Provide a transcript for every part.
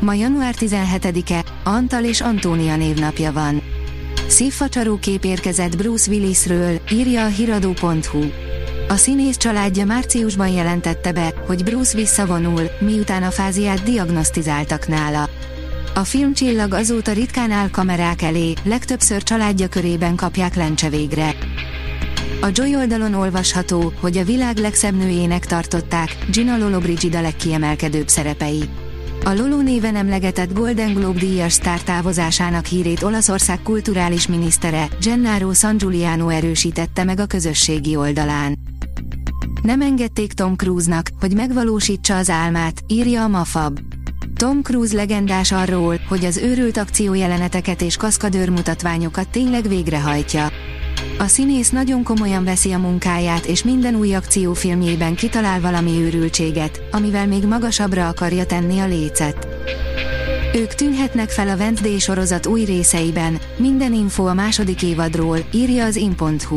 Ma január 17-e, Antal és Antónia névnapja van. Szívfacsaró kép érkezett Bruce Willisről, írja a hiradó.hu. A színész családja márciusban jelentette be, hogy Bruce visszavonul, miután a fáziát diagnosztizáltak nála. A filmcsillag azóta ritkán áll kamerák elé, legtöbbször családja körében kapják lencse végre. A Joy oldalon olvasható, hogy a világ legszebb nőjének tartották, Gina Lollobrigida legkiemelkedőbb szerepei. A Lolo néven emlegetett Golden Globe díjas sztár távozásának hírét Olaszország kulturális minisztere, Gennaro San Giuliano erősítette meg a közösségi oldalán. Nem engedték Tom Cruise-nak, hogy megvalósítsa az álmát, írja a Mafab. Tom Cruise legendás arról, hogy az őrült akciójeleneteket és kaszkadőr mutatványokat tényleg végrehajtja. A színész nagyon komolyan veszi a munkáját és minden új akciófilmjében kitalál valami őrültséget, amivel még magasabbra akarja tenni a lécet. Ők tűnhetnek fel a Wednesday sorozat új részeiben, minden info a második évadról, írja az in.hu.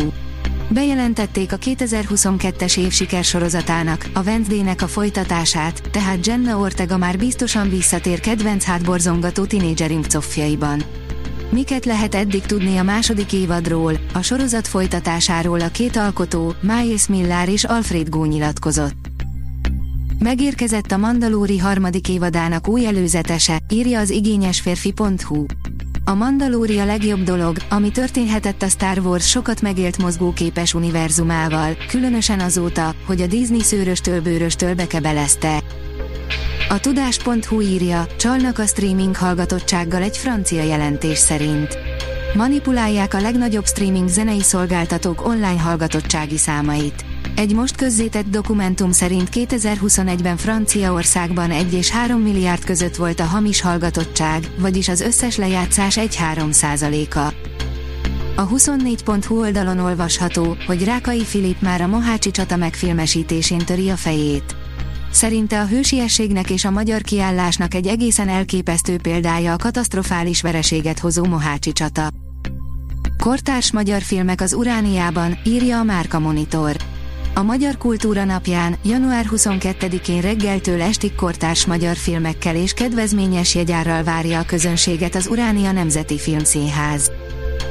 Bejelentették a 2022-es év sikersorozatának, a Wednesday-nek a folytatását, tehát Jenna Ortega már biztosan visszatér kedvenc hátborzongató tinédzser impcofjaiban. Miket lehet eddig tudni a második évadról, a sorozat folytatásáról a két alkotó, Miles Millar és Alfred Gó nyilatkozott. Megérkezett a Mandalóri harmadik évadának új előzetese, írja az igényesférfi.hu. A Mandalóri a legjobb dolog, ami történhetett a Star Wars sokat megélt mozgóképes univerzumával, különösen azóta, hogy a Disney szőröstől bőröstől bekebelezte. A tudás.hu írja, csalnak a streaming hallgatottsággal egy francia jelentés szerint. Manipulálják a legnagyobb streaming zenei szolgáltatók online hallgatottsági számait. Egy most közzétett dokumentum szerint 2021-ben Franciaországban 1 és 3 milliárd között volt a hamis hallgatottság, vagyis az összes lejátszás 1-3 százaléka. A 24.hu oldalon olvasható, hogy Rákai Filip már a Mohácsi csata megfilmesítésén töri a fejét. Szerinte a hősiességnek és a magyar kiállásnak egy egészen elképesztő példája a katasztrofális vereséget hozó Mohácsi csata. Kortárs magyar filmek az Urániában, írja a Márka Monitor. A Magyar Kultúra napján, január 22-én reggeltől estig kortárs magyar filmekkel és kedvezményes jegyárral várja a közönséget az Uránia Nemzeti Filmszínház.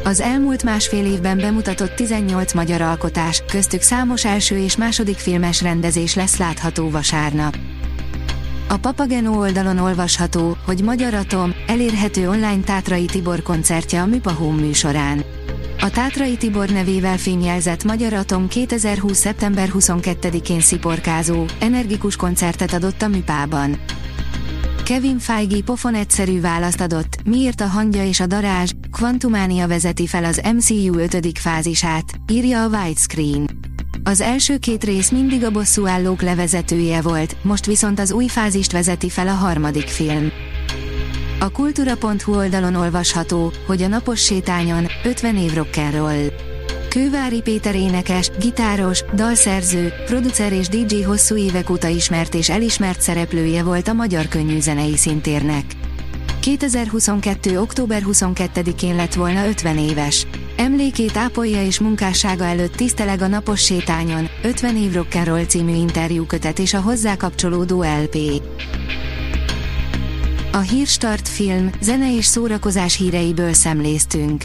Az elmúlt másfél évben bemutatott 18 magyar alkotás, köztük számos első és második filmes rendezés lesz látható vasárnap. A Papageno oldalon olvasható, hogy Magyar Atom elérhető online Tátrai Tibor koncertje a Műpahóm műsorán. A Tátrai Tibor nevével fényjelzett Magyar Atom 2020. szeptember 22-én sziporkázó, energikus koncertet adott a Műpában. Kevin Feige pofon egyszerű választ adott, miért a hangja és a darázs, Quantumania vezeti fel az MCU 5. fázisát, írja a Widescreen. Az első két rész mindig a bosszúállók levezetője volt, most viszont az új fázist vezeti fel a harmadik film. A kultúra.hu oldalon olvasható, hogy a napos sétányon 50 év rock'n'roll. Kővári Péter énekes, gitáros, dalszerző, producer és DJ hosszú évek óta ismert és elismert szereplője volt a magyar könnyűzenei szintérnek. 2022. október 22-én lett volna 50 éves. Emlékét ápolja és munkássága előtt tiszteleg a napos sétányon, 50 év rock'n'roll című interjúkötet és a hozzá kapcsolódó LP. A Hírstart film, zene és szórakozás híreiből szemléztünk.